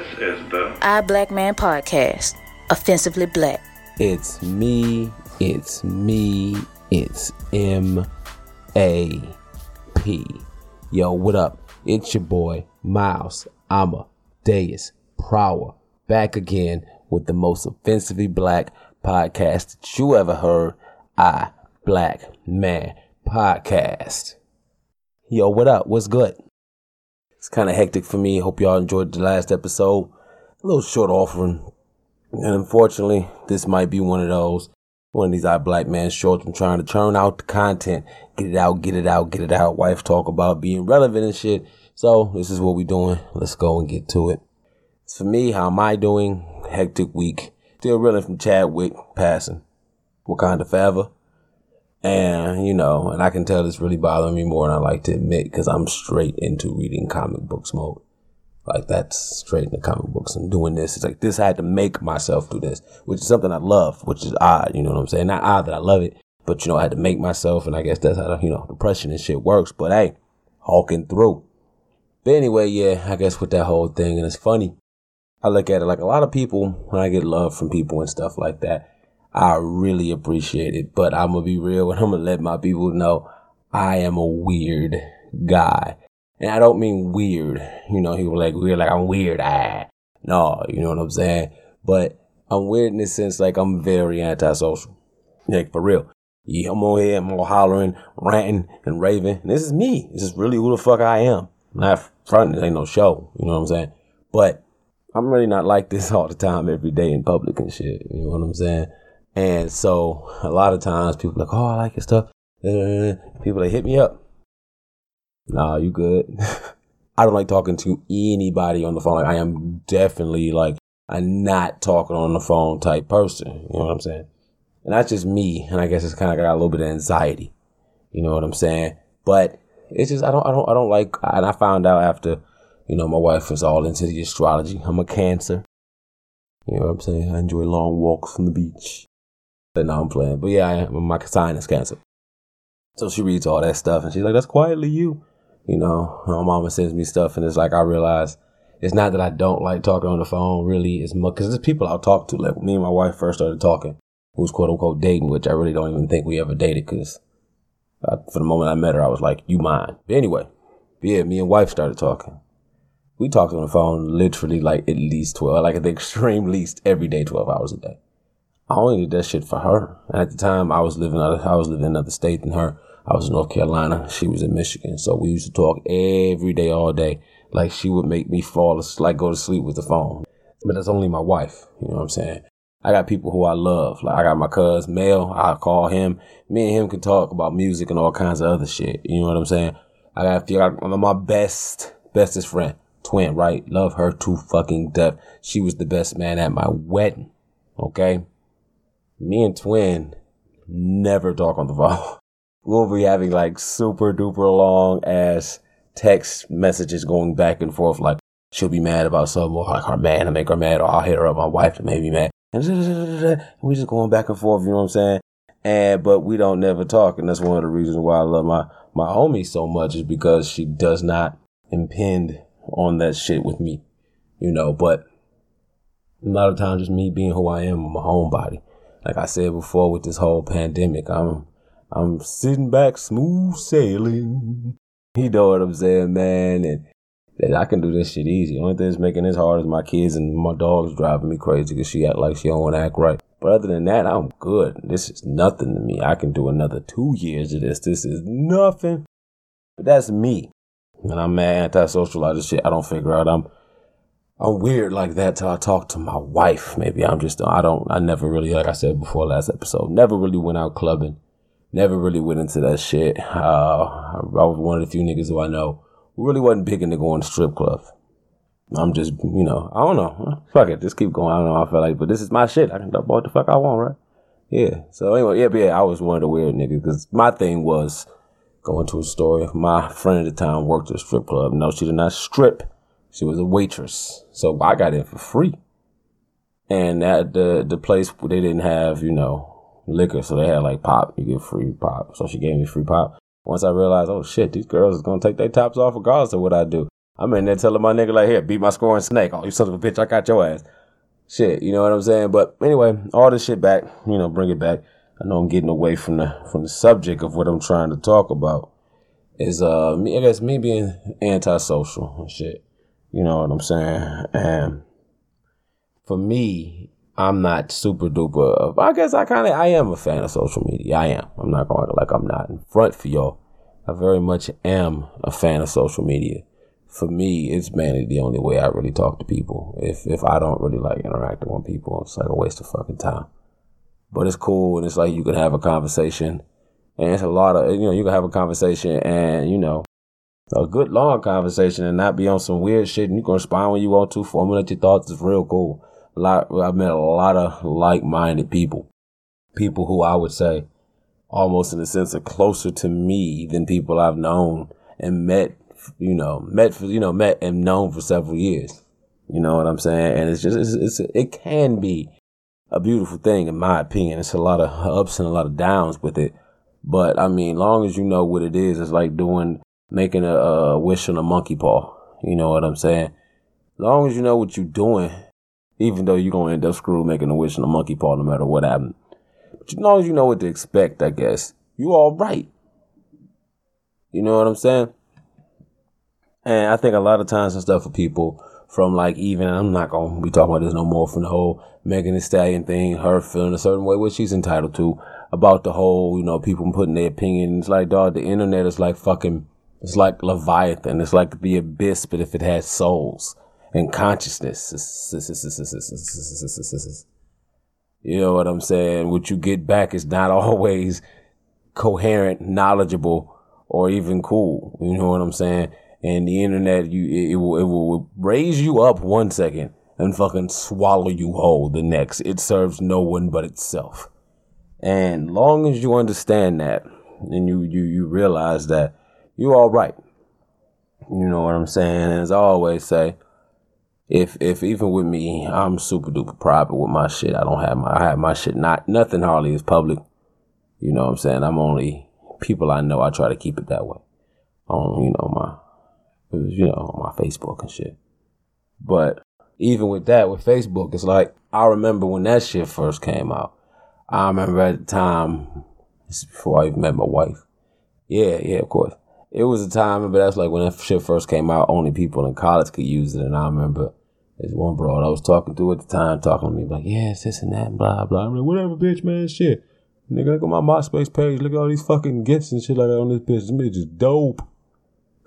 This is the Eye Black Man Podcast, offensively black. It's me, it's me, it's M A P. Yo, what up? It's your boy, Miles Amadeus Prower, back again with the most offensively black podcast that you ever heard. Eye Black Man Podcast. Yo, what up? What's good? It's kind of hectic for me. Hope y'all enjoyed the last episode. A little short offering. And unfortunately, this might be one of those, one of these Eye Black Man shorts. I'm trying to churn out the content, get it out, get it out, get it out. Wife talk about being relevant and shit. So this is what we doing. Let's go and get to it. It's for me, how am I doing? Hectic week. Still reeling from Chadwick passing. Wakanda forever. And, you know, and I can tell it's really bothering me more than I like to admit because I'm straight into reading comic books mode. Like that's straight into comic books and doing this. It's like this, I had to make myself do this, which is something I love, which is odd. You know what I'm saying? Not odd that I love it, but you know, I had to make myself. And I guess that's how, you know, depression and shit works. But hey, hawking through. But anyway, yeah, I guess with that whole thing, and it's funny. I look at it like a lot of people, when I get love from people and stuff like that, I really appreciate it. But I'm gonna be real and I'm gonna let my people know I am a weird guy. And I don't mean weird, you know, people like weird, like I'm weird. Ah, no, you know what I'm saying? But I'm weird in the sense like I'm very antisocial. Like for real. Yeah, I'm on here, I'm all hollering, ranting, and raving. And this is me. This is really who the fuck I am. Not front, this ain't no show. You know what I'm saying? But I'm really not like this all the time, every day in public and shit. You know what I'm saying? And so a lot of times people like, oh, I like your stuff. People they hit me up. Nah, you good? I don't like talking to anybody on the phone. Like I am definitely like a not talking on the phone type person. You know what I'm saying? And that's just me. And I guess it's kind of got a little bit of anxiety. You know what I'm saying? But it's just I don't I don't I don't like. And I found out after you know my wife is all into the astrology. I'm a Cancer. You know what I'm saying? I enjoy long walks from the beach. But no, I'm playing. But yeah, I my sign is Cancer. So she reads all that stuff and she's like, that's quietly you. You know, my mama sends me stuff and it's like, I realize it's not that I don't like talking on the phone, really. It's much because there's people I'll talk to. Like me and my wife first started talking, who was quote unquote dating, which I really don't even think we ever dated because for the moment I met her, I was like, you mine. But anyway, yeah, me and wife started talking. We talked on the phone literally like at least 12, like at the extreme least every day, 12 hours a day. I only did that shit for her. At the time, I was living out. I was living in another state than her. I was in North Carolina. She was in Michigan. So we used to talk every day, all day. Like she would make me fall, asleep, like go to sleep with the phone. But that's only my wife. You know what I'm saying? I got people who I love. Like I got my cousin Mel. I call him. Me and him can talk about music and all kinds of other shit. You know what I'm saying? I got, I got my best, bestest friend, twin. Right? Love her to fucking death. She was the best man at my wedding. Okay me and Twin never talk on the phone. We'll be having like super duper long ass text messages going back and forth. Like she'll be mad about something, or like her man to make her mad, or I'll hit her up, my wife to make me mad. And we just going back and forth, you know what I'm saying? And but we don't never talk, and that's one of the reasons why I love my my homie so much is because she does not impend on that shit with me, you know. But a lot of times, just me being who I am, I'm a homebody like I said before with this whole pandemic, I'm I'm sitting back smooth sailing. You know what I'm saying, man? And I can do this shit easy. Only thing that's making this hard is my kids and my dog's driving me crazy because she act like she don't want to act right. But other than that, I'm good. This is nothing to me. I can do another two years of this. This is nothing. But that's me. And I'm mad antisocial out of shit. I don't figure out. I'm I'm weird like that till I talk to my wife. Maybe I'm just, I don't, I never really, like I said before last episode, never really went out clubbing. Never really went into that shit. Uh, I was one of the few niggas who I know who really wasn't big into going to strip clubs. I'm just, you know, I don't know. Fuck it. Just keep going. I don't know how I feel like, but this is my shit. I can do what the fuck I want, right? Yeah. So anyway, yeah, but yeah, I was one of the weird niggas because my thing was going to a store. My friend at the time worked at a strip club. No, she did not strip she was a waitress. So I got in for free. And at the the place they didn't have, you know, liquor, so they had like pop. You get free pop. So she gave me free pop. Once I realized, oh shit, these girls is gonna take their tops off regardless of what I do. I'm in there telling my nigga like, here, beat my scoring snake. Oh, you son of a bitch, I got your ass. Shit, you know what I'm saying? But anyway, all this shit back, you know, bring it back. I know I'm getting away from the from the subject of what I'm trying to talk about. Is uh me I guess me being antisocial and shit. You know what I'm saying? And for me, I'm not super duper. I guess I kind of I am a fan of social media. I am. I'm not going like I'm not in front for y'all. I very much am a fan of social media. For me, it's mainly the only way I really talk to people. If if I don't really like interacting with people, it's like a waste of fucking time. But it's cool and it's like you can have a conversation. And it's a lot of you know, you can have a conversation and, you know, a good long conversation and not be on some weird shit and you can respond when you want to, formulate your thoughts is real cool. A lot I've met a lot of like minded people. People who I would say almost in a sense are closer to me than people I've known and met, you know, met for, you know, met and known for several years. You know what I'm saying? And it's just, it's, it's, it can be a beautiful thing in my opinion. It's a lot of ups and a lot of downs with it. But I mean, long as you know what it is, it's like doing, making a, a wish on a monkey paw. You know what I'm saying? As long as you know what you're doing, even though you're to end up screwed making a wish on a monkey paw no matter what happens. But as long as you know what to expect, I guess, you're all right. You know what I'm saying? And I think a lot of times and stuff for people from like even I'm not gonna be talking about this no more from the whole Megan Thee Stallion thing, her feeling a certain way, which she's entitled to, about the whole, you know, people putting their opinions. Like, dog, the internet is like fucking, it's like Leviathan. It's like the abyss, but if it has souls and consciousness. You know what I'm saying? What you get back is not always coherent, knowledgeable, or even cool. You know what I'm saying? And the internet, you it, it will it will raise you up one second and fucking swallow you whole the next. It serves no one but itself. And long as you understand that, and you you you realize that you're all right. You know what I'm saying? And as I always say, if if even with me, I'm super duper private with my shit. I don't have my I have my shit not nothing hardly is public. You know what I'm saying? I'm only people I know. I try to keep it that way on you know my you know my Facebook and shit. But even with that, with Facebook, it's like I remember when that shit first came out. I remember at the time, this before I even met my wife. Yeah, yeah, of course. It was a time, but that's like when that shit first came out, only people in college could use it. And I remember there's one broad I was talking to at the time, talking to me like, yeah, it's this and that, and blah blah. I'm like, whatever, bitch, man, shit. Nigga, look at my MySpace page. Look at all these fucking gifts and shit like that on this bitch. This bitch is dope.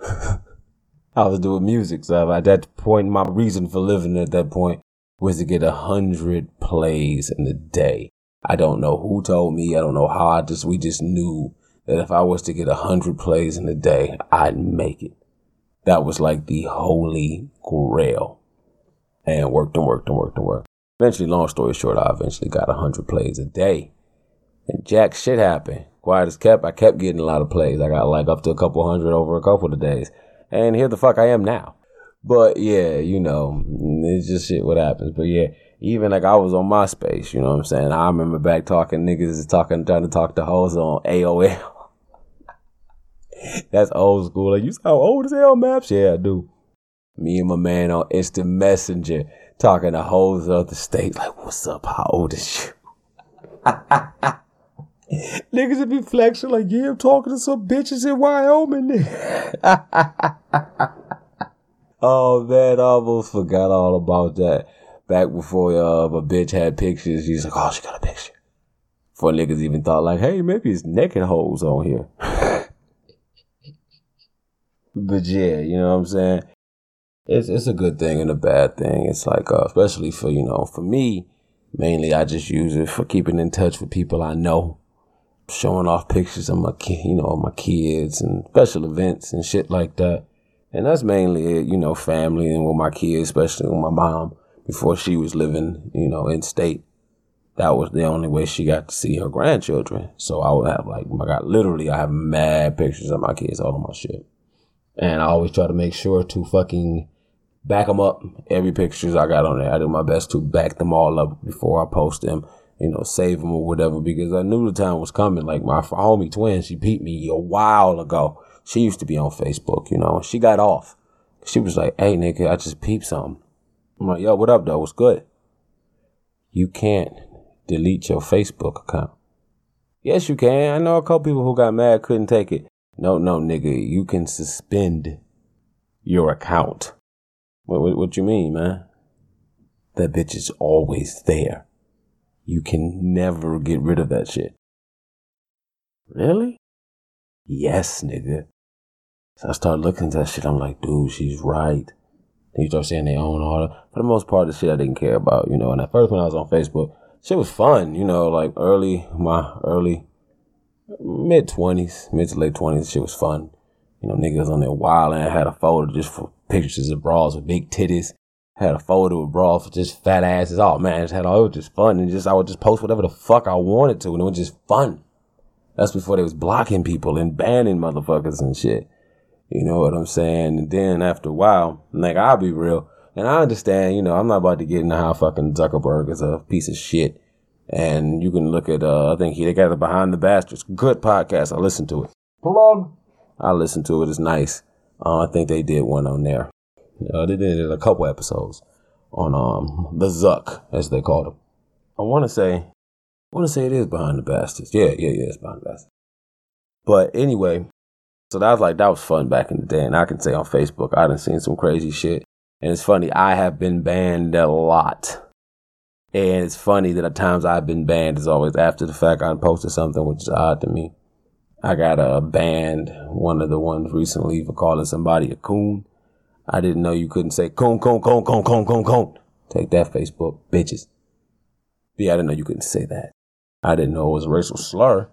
I was doing music, so at that point, my reason for living at that point was to get a hundred plays in a day. I don't know who told me. I don't know how. I just we just knew that if I was to get a hundred plays in a day, I'd make it. That was like the holy grail and worked and worked and worked and worked. Eventually, long story short, I eventually got 100 plays a day. And jack shit happened. Quiet as kept, I kept getting a lot of plays. I got like up to a couple hundred over a couple of days. And here the fuck I am now. But yeah, you know, it's just shit what happens. But yeah, even like I was on MySpace, you know what I'm saying? I remember back talking niggas talking, trying to talk to hoes on AOL. That's old school. Like, you sound old as hell, Maps? Yeah, I do. Me and my man on Instant Messenger talking to hoes of the state. Like, what's up? How old is you? Niggas would be flexing like, yeah, I'm talking to some bitches in Wyoming. oh man, I almost forgot all about that. Back before uh, a bitch had pictures, she's like, oh, she got a picture. Before niggas even thought like, hey, maybe it's naked hoes on here. But yeah, you know what I'm saying? it's it's a good thing and a bad thing. It's like uh, especially for you know for me mainly I just use it for keeping in touch with people I know, showing off pictures of my kid, you know my kids and special events and shit like that. And that's mainly it, you know, family and with my kids, especially with my mom before she was living, you know, in state. That was the only way she got to see her grandchildren. So I would have like, I got literally, I have mad pictures of my kids, all of my shit. And I always try to make sure to fucking back them up. Every pictures I got on there, I do my best to back them all up before I post them. You know, save them or whatever because I knew the time was coming. Like my homie twin, she beat me a while ago. She used to be on Facebook, you know, she got off She was like, hey, nigga, I just peeped something. I'm like, yo, what up, though? What's good? You can't delete your Facebook account. Yes, you can. I know a couple people who got mad, couldn't take it. No, no, nigga, you can suspend your account. What, what, what you mean, man? That bitch is always there. You can never get rid of that shit. Really? Yes, nigga. So I start looking at that shit. I'm like, dude, she's right. Then you start saying they own all the, for the most part, the shit I didn't care about, you know. And at first, when I was on Facebook, shit was fun, you know, like early, my early, mid 20s, mid to late 20s, shit was fun. You know, niggas on there wild and I had a photo just for pictures of bras with big titties. Had a photo with bras for just fat asses. Oh man, just had all, it was just fun. And just, I would just post whatever the fuck I wanted to. And it was just fun. That's before they was blocking people and banning motherfuckers and shit. You know what I'm saying? And then after a while, like I'll be real. And I understand, you know, I'm not about to get into how fucking Zuckerberg is a piece of shit. And you can look at, uh, I think he, they got the Behind the Bastards. Good podcast. I listened to it. Plug. I listened to it. It's nice. Uh, I think they did one on there. Uh, they did a couple episodes on um the Zuck, as they called him. I want to say, I want to say it is Behind the Bastards. Yeah, yeah, yeah, it's Behind the Bastards. But anyway, so that was like that was fun back in the day, and I can say on Facebook I done seen some crazy shit. And it's funny, I have been banned a lot. And it's funny that at times I've been banned is always after the fact I posted something which is odd to me. I got a banned one of the ones recently for calling somebody a coon. I didn't know you couldn't say coon, coon, coon, coon, coon, coon, coon. Take that, Facebook, bitches. Yeah, I didn't know you couldn't say that. I didn't know it was a racial slur.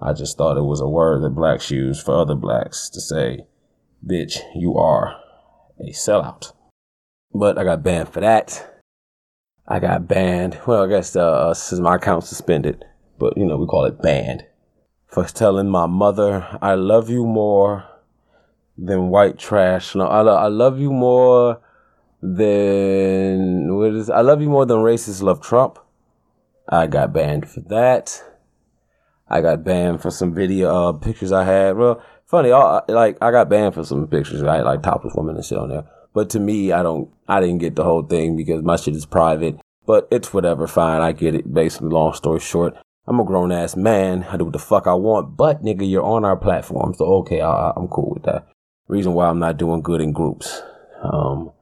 I just thought it was a word that blacks use for other blacks to say, bitch, you are a sellout. But I got banned for that. I got banned. Well, I guess uh, since my account suspended, but you know we call it banned for telling my mother I love you more than white trash. No, I, lo- I love you more than what is I love you more than racists love Trump. I got banned for that. I got banned for some video uh, pictures I had. Well, funny, all, like I got banned for some pictures, right? Like topless women and shit on there. But to me, I don't, I didn't get the whole thing because my shit is private. But it's whatever, fine. I get it. Basically, long story short, I'm a grown ass man. I do what the fuck I want. But nigga, you're on our platform, so okay, I, am cool with that. Reason why I'm not doing good in groups. Um,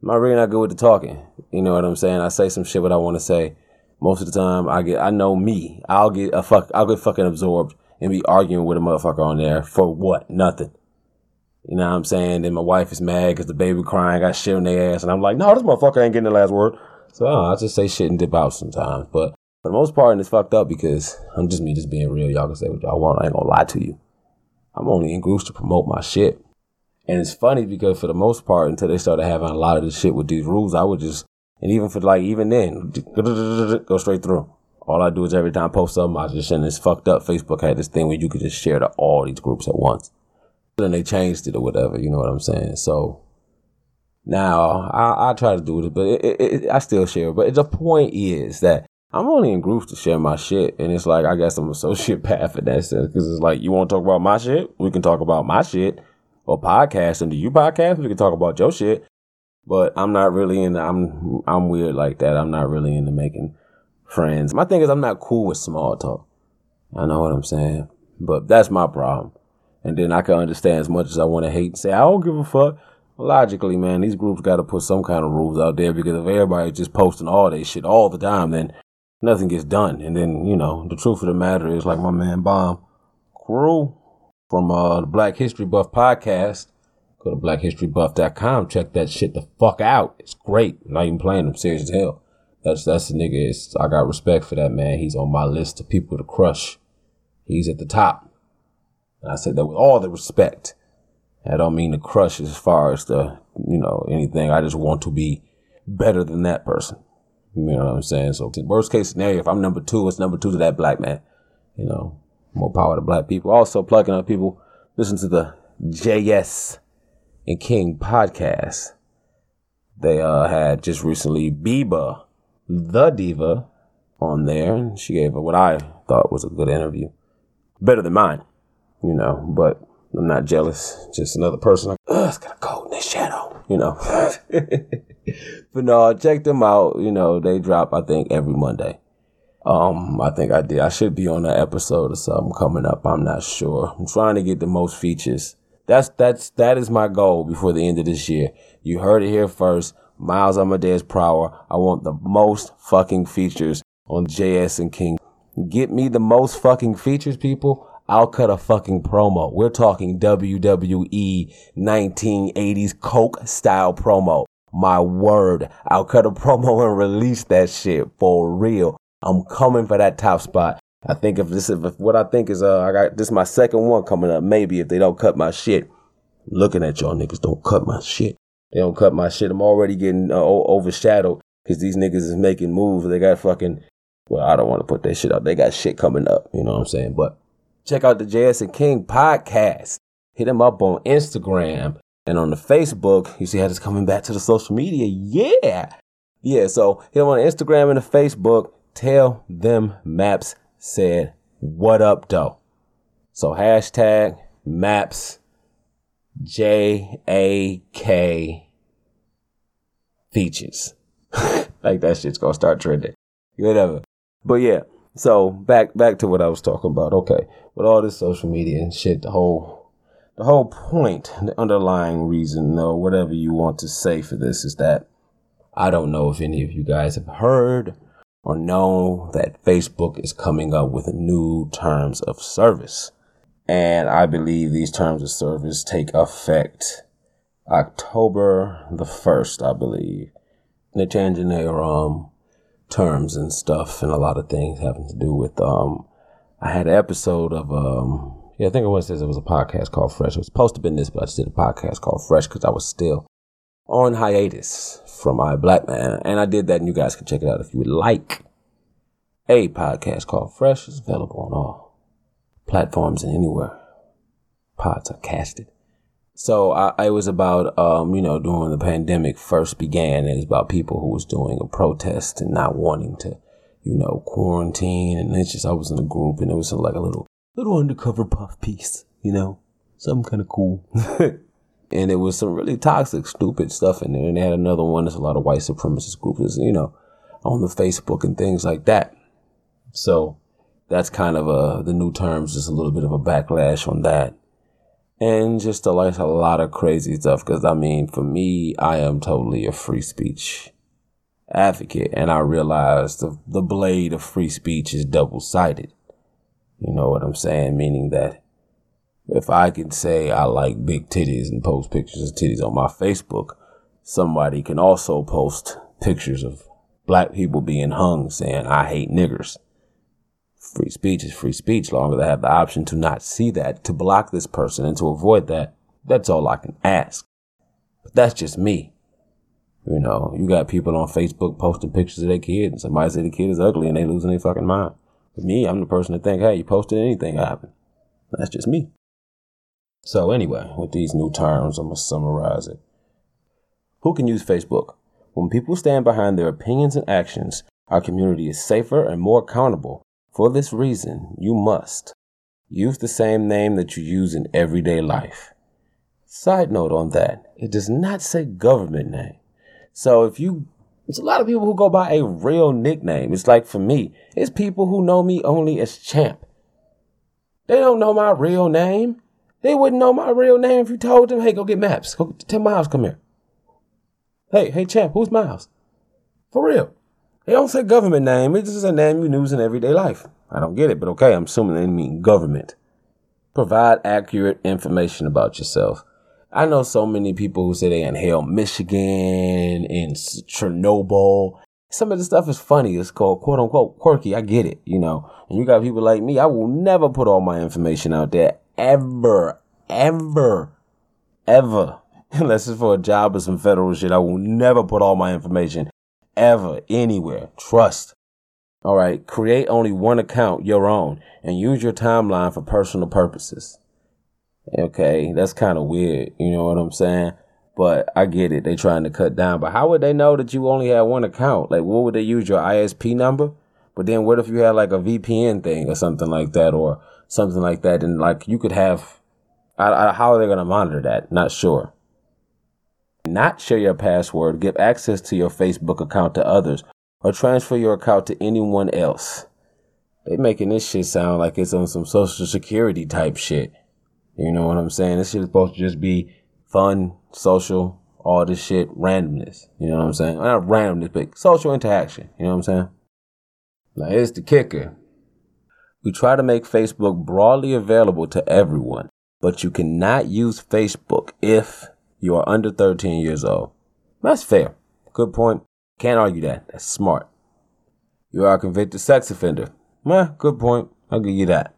I'm not really not good with the talking. You know what I'm saying? I say some shit what I want to say. Most of the time, I get, I know me. I'll get a fuck, I'll get fucking absorbed and be arguing with a motherfucker on there for what? Nothing. You know what I'm saying? Then my wife is mad because the baby crying, got shit on their ass, and I'm like, no, this motherfucker ain't getting the last word. So uh, I just say shit and dip out sometimes. But for the most part, and it's fucked up because I'm just me just being real. Y'all can say what y'all want. I ain't gonna lie to you. I'm only in groups to promote my shit. And it's funny because for the most part, until they started having a lot of this shit with these rules, I would just, and even for like, even then, go straight through. All I do is every time I post something, I just send this fucked up. Facebook had this thing where you could just share to all these groups at once. Then they changed it or whatever, you know what I'm saying? So now I, I try to do it, but it, it, it, I still share. But the point is that I'm only in groups to share my shit. And it's like, I guess I'm a sociopath in that sense. Cause it's like, you want to talk about my shit? We can talk about my shit or podcast. And do you podcast? We can talk about your shit. But I'm not really in, I'm, I'm weird like that. I'm not really into making friends. My thing is, I'm not cool with small talk. I know what I'm saying. But that's my problem. And then I can understand as much as I want to hate and say, I don't give a fuck. Logically, man, these groups got to put some kind of rules out there because if everybody's just posting all this shit all the time, then nothing gets done. And then, you know, the truth of the matter is, like my man Bomb Crew from uh, the Black History Buff podcast, go to blackhistorybuff.com, check that shit the fuck out. It's great. not even playing them serious as hell. That's that's the nigga. It's, I got respect for that man. He's on my list of people to crush. He's at the top. And I said that with all the respect. I don't mean to crush as far as the, you know, anything. I just want to be better than that person. You know what I'm saying? So, worst case scenario, if I'm number two, it's number two to that black man. You know, more power to black people. Also, plugging up people, listen to the JS and King podcast. They uh, had just recently Biba, the diva, on there. And she gave what I thought was a good interview. Better than mine, you know, but I'm not jealous. Just another person like, ugh, it's got a cold in the shadow, you know. but no, check them out. You know, they drop, I think, every Monday. Um, I think I did. I should be on an episode or something coming up. I'm not sure. I'm trying to get the most features. That's, that's, that is my goal before the end of this year. You heard it here first. Miles Amadeus Prower. I want the most fucking features on JS and King. Get me the most fucking features, people. I'll cut a fucking promo. We're talking WWE 1980s Coke style promo. My word. I'll cut a promo and release that shit for real. I'm coming for that top spot. I think if this is what I think is uh I got this is my second one coming up. Maybe if they don't cut my shit. Looking at y'all niggas, don't cut my shit. They don't cut my shit. I'm already getting uh, overshadowed because these niggas is making moves. They got fucking. Well, I don't want to put that shit out. They got shit coming up. You know what I'm saying? But check out the JS and King podcast. Hit him up on Instagram and on the Facebook. You see how this coming back to the social media? Yeah. Yeah. So hit him on Instagram and the Facebook. Tell them Maps said, what up, though? So hashtag Maps J A K features. like that shit's gonna start trending. Whatever. But yeah. So back back to what I was talking about. Okay. With all this social media and shit, the whole the whole point, the underlying reason, or whatever you want to say for this is that I don't know if any of you guys have heard or know that Facebook is coming up with new terms of service. And I believe these terms of service take effect October the 1st, I believe. They're changing their um, terms and stuff and a lot of things having to do with, um, I had an episode of, um, yeah, I think it was, it was a podcast called Fresh. It was supposed to have been this, but I just did a podcast called Fresh because I was still on hiatus from my black man. And I did that and you guys can check it out if you would like. A podcast called Fresh is available on all platforms and anywhere pods are casted. So I, it was about, um, you know, during the pandemic first began, it was about people who was doing a protest and not wanting to, you know, quarantine. And it's just, I was in a group and it was like a little, little undercover puff piece, you know, something kind of cool. and it was some really toxic, stupid stuff in there. And they had another one that's a lot of white supremacist groups, you know, on the Facebook and things like that. So that's kind of a, the new terms, just a little bit of a backlash on that. And just a, like a lot of crazy stuff. Cause I mean, for me, I am totally a free speech advocate. And I realize the, the blade of free speech is double sided. You know what I'm saying? Meaning that if I can say I like big titties and post pictures of titties on my Facebook, somebody can also post pictures of black people being hung saying I hate niggers free speech is free speech. Long as I have the option to not see that, to block this person and to avoid that, that's all I can ask. But that's just me. You know, you got people on Facebook posting pictures of their kid and somebody say the kid is ugly and they losing their fucking mind. But me, I'm the person to think, hey, you posted anything happen. That's just me. So anyway, with these new terms, I'm gonna summarize it. Who can use Facebook? When people stand behind their opinions and actions, our community is safer and more accountable for this reason, you must use the same name that you use in everyday life. Side note on that, it does not say government name. So if you, it's a lot of people who go by a real nickname. It's like for me, it's people who know me only as Champ. They don't know my real name. They wouldn't know my real name if you told them, hey, go get maps. Go tell Miles, come here. Hey, hey, Champ, who's Miles? For real. They don't say government name. It's just a name you use in everyday life. I don't get it, but okay, I'm assuming they mean government. Provide accurate information about yourself. I know so many people who say they inhale Michigan and Chernobyl. Some of the stuff is funny. It's called quote unquote quirky. I get it, you know. And you got people like me. I will never put all my information out there ever, ever, ever. Unless it's for a job or some federal shit. I will never put all my information ever, anywhere. Trust. All right. Create only one account, your own, and use your timeline for personal purposes. Okay. That's kind of weird. You know what I'm saying? But I get it. They're trying to cut down. But how would they know that you only have one account? Like, what would they use your ISP number? But then what if you had like a VPN thing or something like that or something like that? And like you could have I, I, how are they going to monitor that? Not sure. Not share your password, give access to your Facebook account to others, or transfer your account to anyone else. They making this shit sound like it's on some social security type shit. You know what I'm saying? This shit is supposed to just be fun, social, all this shit, randomness. You know what I'm saying? Not randomness, but social interaction. You know what I'm saying? Now here's the kicker. We try to make Facebook broadly available to everyone, but you cannot use Facebook if you are under 13 years old. That's fair. Good point. Can't argue that. That's smart. You are a convicted sex offender. Well, good point. I'll give you that.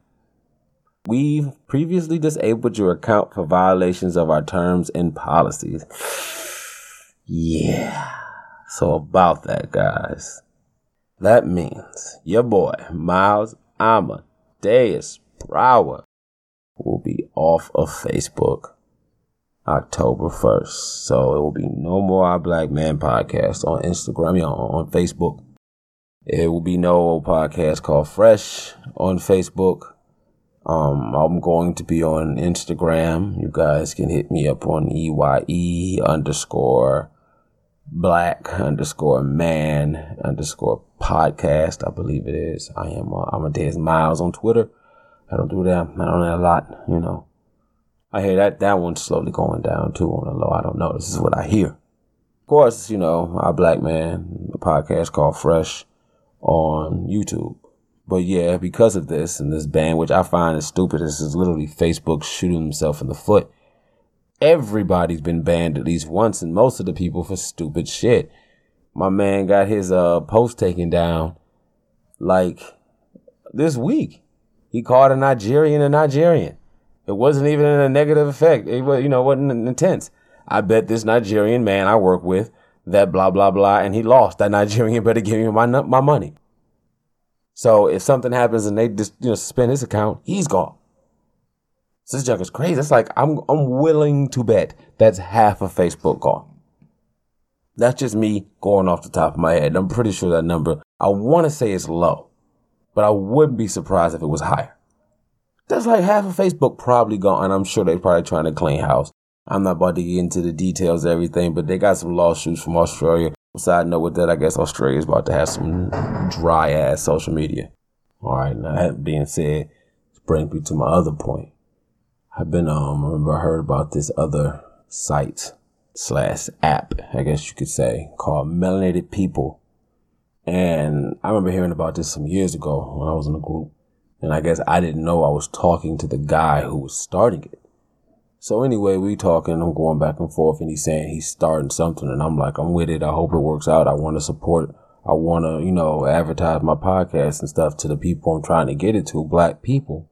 We've previously disabled your account for violations of our terms and policies. yeah. So about that, guys. That means your boy, Miles Amadeus Prower, will be off of Facebook October 1st. So it will be no more Our Black Man podcast on Instagram, know, on Facebook. It will be no podcast called Fresh on Facebook. Um, I'm going to be on Instagram. You guys can hit me up on EYE underscore black underscore man underscore podcast. I believe it is. I am, uh, Amadeus Miles on Twitter. I don't do that. I don't have a lot, you know. I hear that that one's slowly going down too on the low. I don't know. This is what I hear. Of course, you know, our black man, a podcast called Fresh on YouTube. But yeah, because of this and this ban, which I find is stupid, this is literally Facebook shooting himself in the foot. Everybody's been banned at least once, and most of the people for stupid shit. My man got his uh post taken down like this week. He called a Nigerian a Nigerian. It wasn't even a negative effect. It was, you know, wasn't intense. I bet this Nigerian man I work with that blah blah blah, and he lost. That Nigerian better give me my my money. So if something happens and they just you know suspend his account, he's gone. So this junk is crazy. It's like I'm I'm willing to bet that's half of Facebook gone. That's just me going off the top of my head. I'm pretty sure that number. I want to say it's low, but I wouldn't be surprised if it was higher. That's like half of Facebook probably gone. And I'm sure they're probably trying to clean house. I'm not about to get into the details of everything, but they got some lawsuits from Australia. Side note with that, I guess Australia is about to have some dry ass social media. All right, now that being said, this brings me to my other point. I've been um, I remember I heard about this other site slash app, I guess you could say, called Melanated People. And I remember hearing about this some years ago when I was in a group. And I guess I didn't know I was talking to the guy who was starting it. So anyway, we talking, I'm going back and forth and he's saying he's starting something and I'm like, I'm with it. I hope it works out. I want to support, I want to, you know, advertise my podcast and stuff to the people I'm trying to get it to, black people.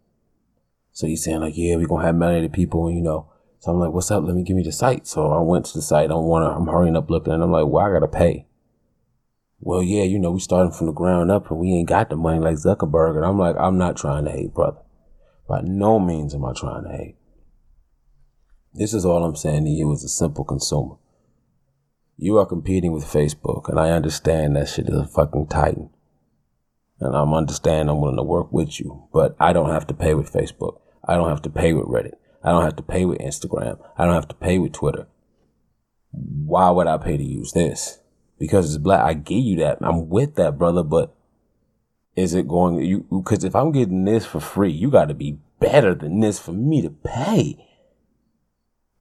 So he's saying like, yeah, we're going to have melanated people and, you know, so I'm like, what's up? Let me give me the site. So I went to the site. I want to, I'm hurrying up looking and I'm like, well, I got to pay well, yeah, you know, we starting from the ground up and we ain't got the money like Zuckerberg. And I'm like, I'm not trying to hate, brother. By no means am I trying to hate. This is all I'm saying to you as a simple consumer. You are competing with Facebook, and I understand that shit is a fucking titan. And I'm understand I'm willing to work with you, but I don't have to pay with Facebook. I don't have to pay with Reddit. I don't have to pay with Instagram. I don't have to pay with Twitter. Why would I pay to use this? Because it's black. I give you that. I'm with that, brother. But is it going you? Because if I'm getting this for free, you got to be better than this for me to pay.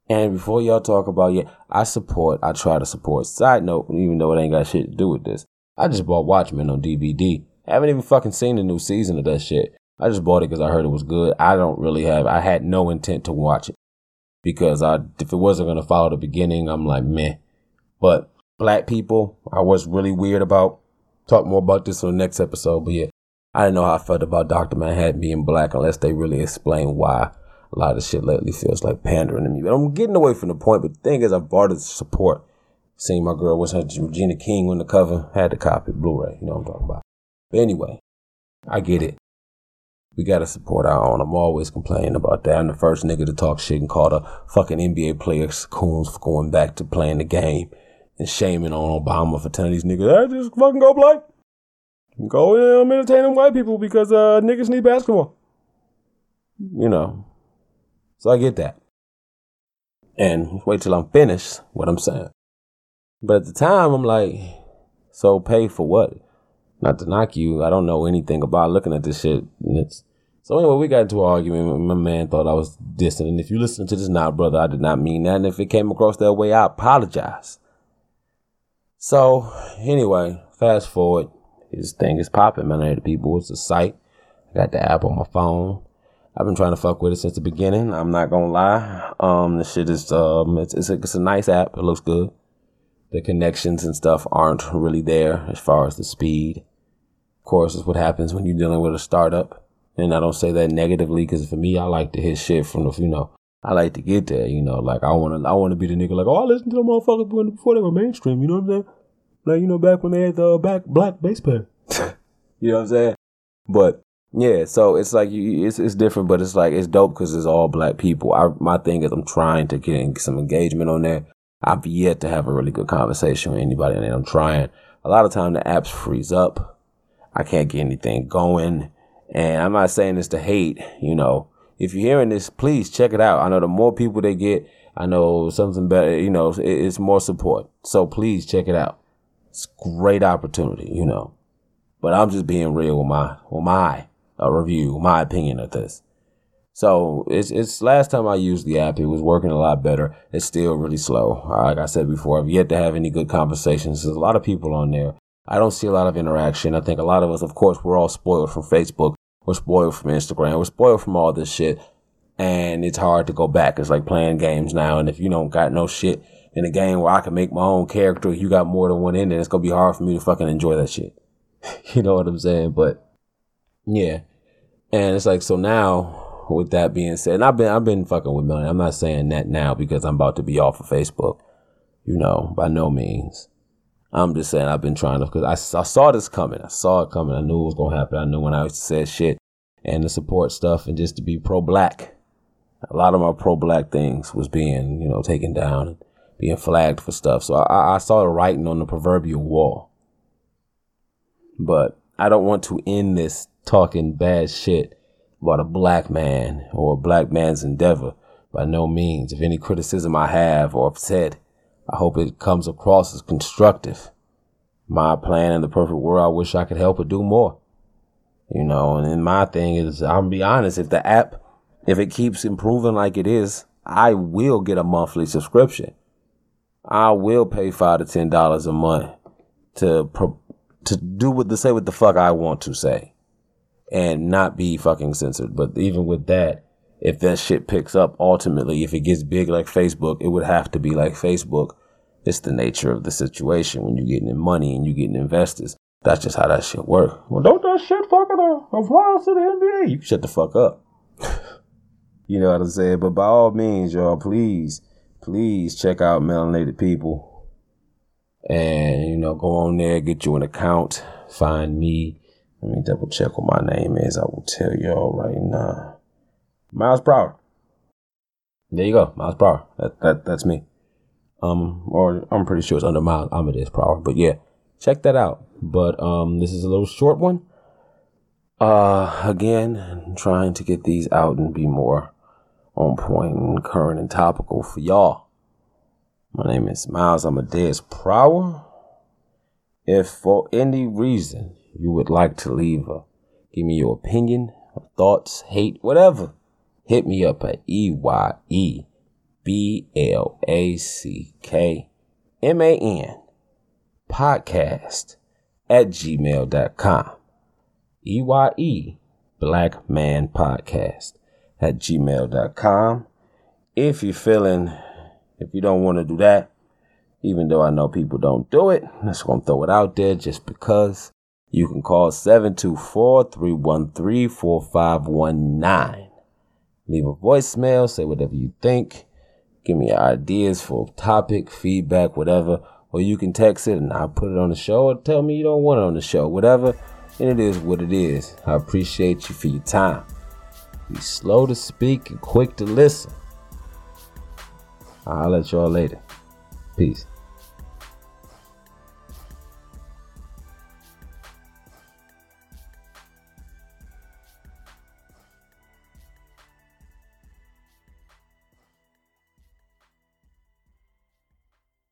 And before y'all talk about yeah, I support. I try to support. Side note, even though it ain't got shit to do with this, I just bought Watchmen on DVD. I haven't even fucking seen the new season of that shit. I just bought it because I heard it was good. I don't really have. I had no intent to watch it because I, if it wasn't gonna follow the beginning, I'm like meh. But black people I was really weird about. Talk more about this on the next episode, but yeah, I didn't know how I felt about Dr. Manhattan being black unless they really explain why a lot of shit lately feels like pandering to me. But I'm getting away from the point, but the thing is, I've bought to support. Seeing my girl was her Regina King on the cover, had the copy, Blu-ray, you know what I'm talking about. But anyway, I get it. We gotta support our own. I'm always complaining about that. I'm the first nigga to talk shit and call the fucking NBA players coons for going back to playing the game and shaming on Obama for telling these niggas, hey, just fucking go play. Go um, entertain them white people because uh, niggas need basketball. You know. So I get that. and wait till I'm finished what I'm saying. But at the time, I'm like, so pay for what? Not to knock you. I don't know anything about looking at this shit. And so anyway, we got into an argument. My man thought I was distant. And if you listen to this now, brother, I did not mean that. And if it came across that way, I apologize. So anyway, fast forward. His thing is popping, man. I the people. It's a site. I got the app on my phone. I've been trying to fuck with it since the beginning. I'm not gonna lie. Um, the shit is um, it's it's a, it's a nice app. It looks good. The connections and stuff aren't really there as far as the speed. Of course, is what happens when you're dealing with a startup. And I don't say that negatively because for me, I like to hit shit from the, you know, I like to get there, you know, like I want to, I want to be the nigga like, oh, I listened to the motherfuckers before they were mainstream, you know what I'm saying? Like, you know, back when they had the back black bass player. you know what I'm saying? But yeah, so it's like you, it's it's different, but it's like it's dope because it's all black people. I my thing is I'm trying to get some engagement on there. I've yet to have a really good conversation with anybody, and I'm trying. A lot of time the apps freeze up. I can't get anything going. And I'm not saying this to hate, you know. If you're hearing this, please check it out. I know the more people they get, I know something better, you know, it's more support. So please check it out. It's great opportunity, you know. But I'm just being real with my with my uh, review, my opinion of this. So it's it's last time I used the app, it was working a lot better. It's still really slow. Like I said before, I've yet to have any good conversations. There's a lot of people on there. I don't see a lot of interaction. I think a lot of us, of course, we're all spoiled from Facebook. We're spoiled from Instagram. We're spoiled from all this shit. And it's hard to go back. It's like playing games now. And if you don't got no shit in a game where I can make my own character, you got more than one in it, it's going to be hard for me to fucking enjoy that shit. you know what I'm saying? But yeah. And it's like, so now with that being said, and I've been, I've been fucking with Melanie. I'm not saying that now because I'm about to be off of Facebook. You know, by no means. I'm just saying I've been trying to because I, I saw this coming. I saw it coming. I knew it was gonna happen. I knew when I said shit and the support stuff and just to be pro black. A lot of my pro black things was being, you know, taken down and being flagged for stuff. So I, I saw the writing on the proverbial wall. But I don't want to end this talking bad shit about a black man or a black man's endeavor by no means. If any criticism I have or have said I hope it comes across as constructive. My plan in the perfect world, I wish I could help it do more. You know, and then my thing is, I'm be honest, if the app, if it keeps improving like it is, I will get a monthly subscription. I will pay five to ten dollars a month to to do what to say what the fuck I want to say, and not be fucking censored. But even with that, if that shit picks up, ultimately, if it gets big like Facebook, it would have to be like Facebook. It's the nature of the situation when you're getting money and you're getting investors. That's just how that shit work. Well, don't that shit fucking apply to the NBA? You shut the fuck up. you know what I'm saying? But by all means, y'all, please, please check out Melanated People. And, you know, go on there, get you an account, find me. Let me double check what my name is. I will tell y'all right now. Miles Prower. There you go, Miles Prower. That that that's me. Um, or I'm pretty sure it's under Miles Amadeus Prower. But yeah, check that out. But um, this is a little short one. Uh, again, trying to get these out and be more on point and current and topical for y'all. My name is Miles Amadeus Prower. If for any reason you would like to leave a, give me your opinion, thoughts, hate, whatever hit me up at E Y E B L A C K M A N podcast at gmail.com. E Y E Black Man Podcast at gmail.com. If you're feeling, if you don't want to do that, even though I know people don't do it, I'm just going to throw it out there just because. You can call 724 313 4519 leave a voicemail, say whatever you think, give me ideas for topic, feedback, whatever, or you can text it and I'll put it on the show or tell me you don't want it on the show, whatever. And it is what it is. I appreciate you for your time. Be slow to speak and quick to listen. I'll let y'all later. Peace.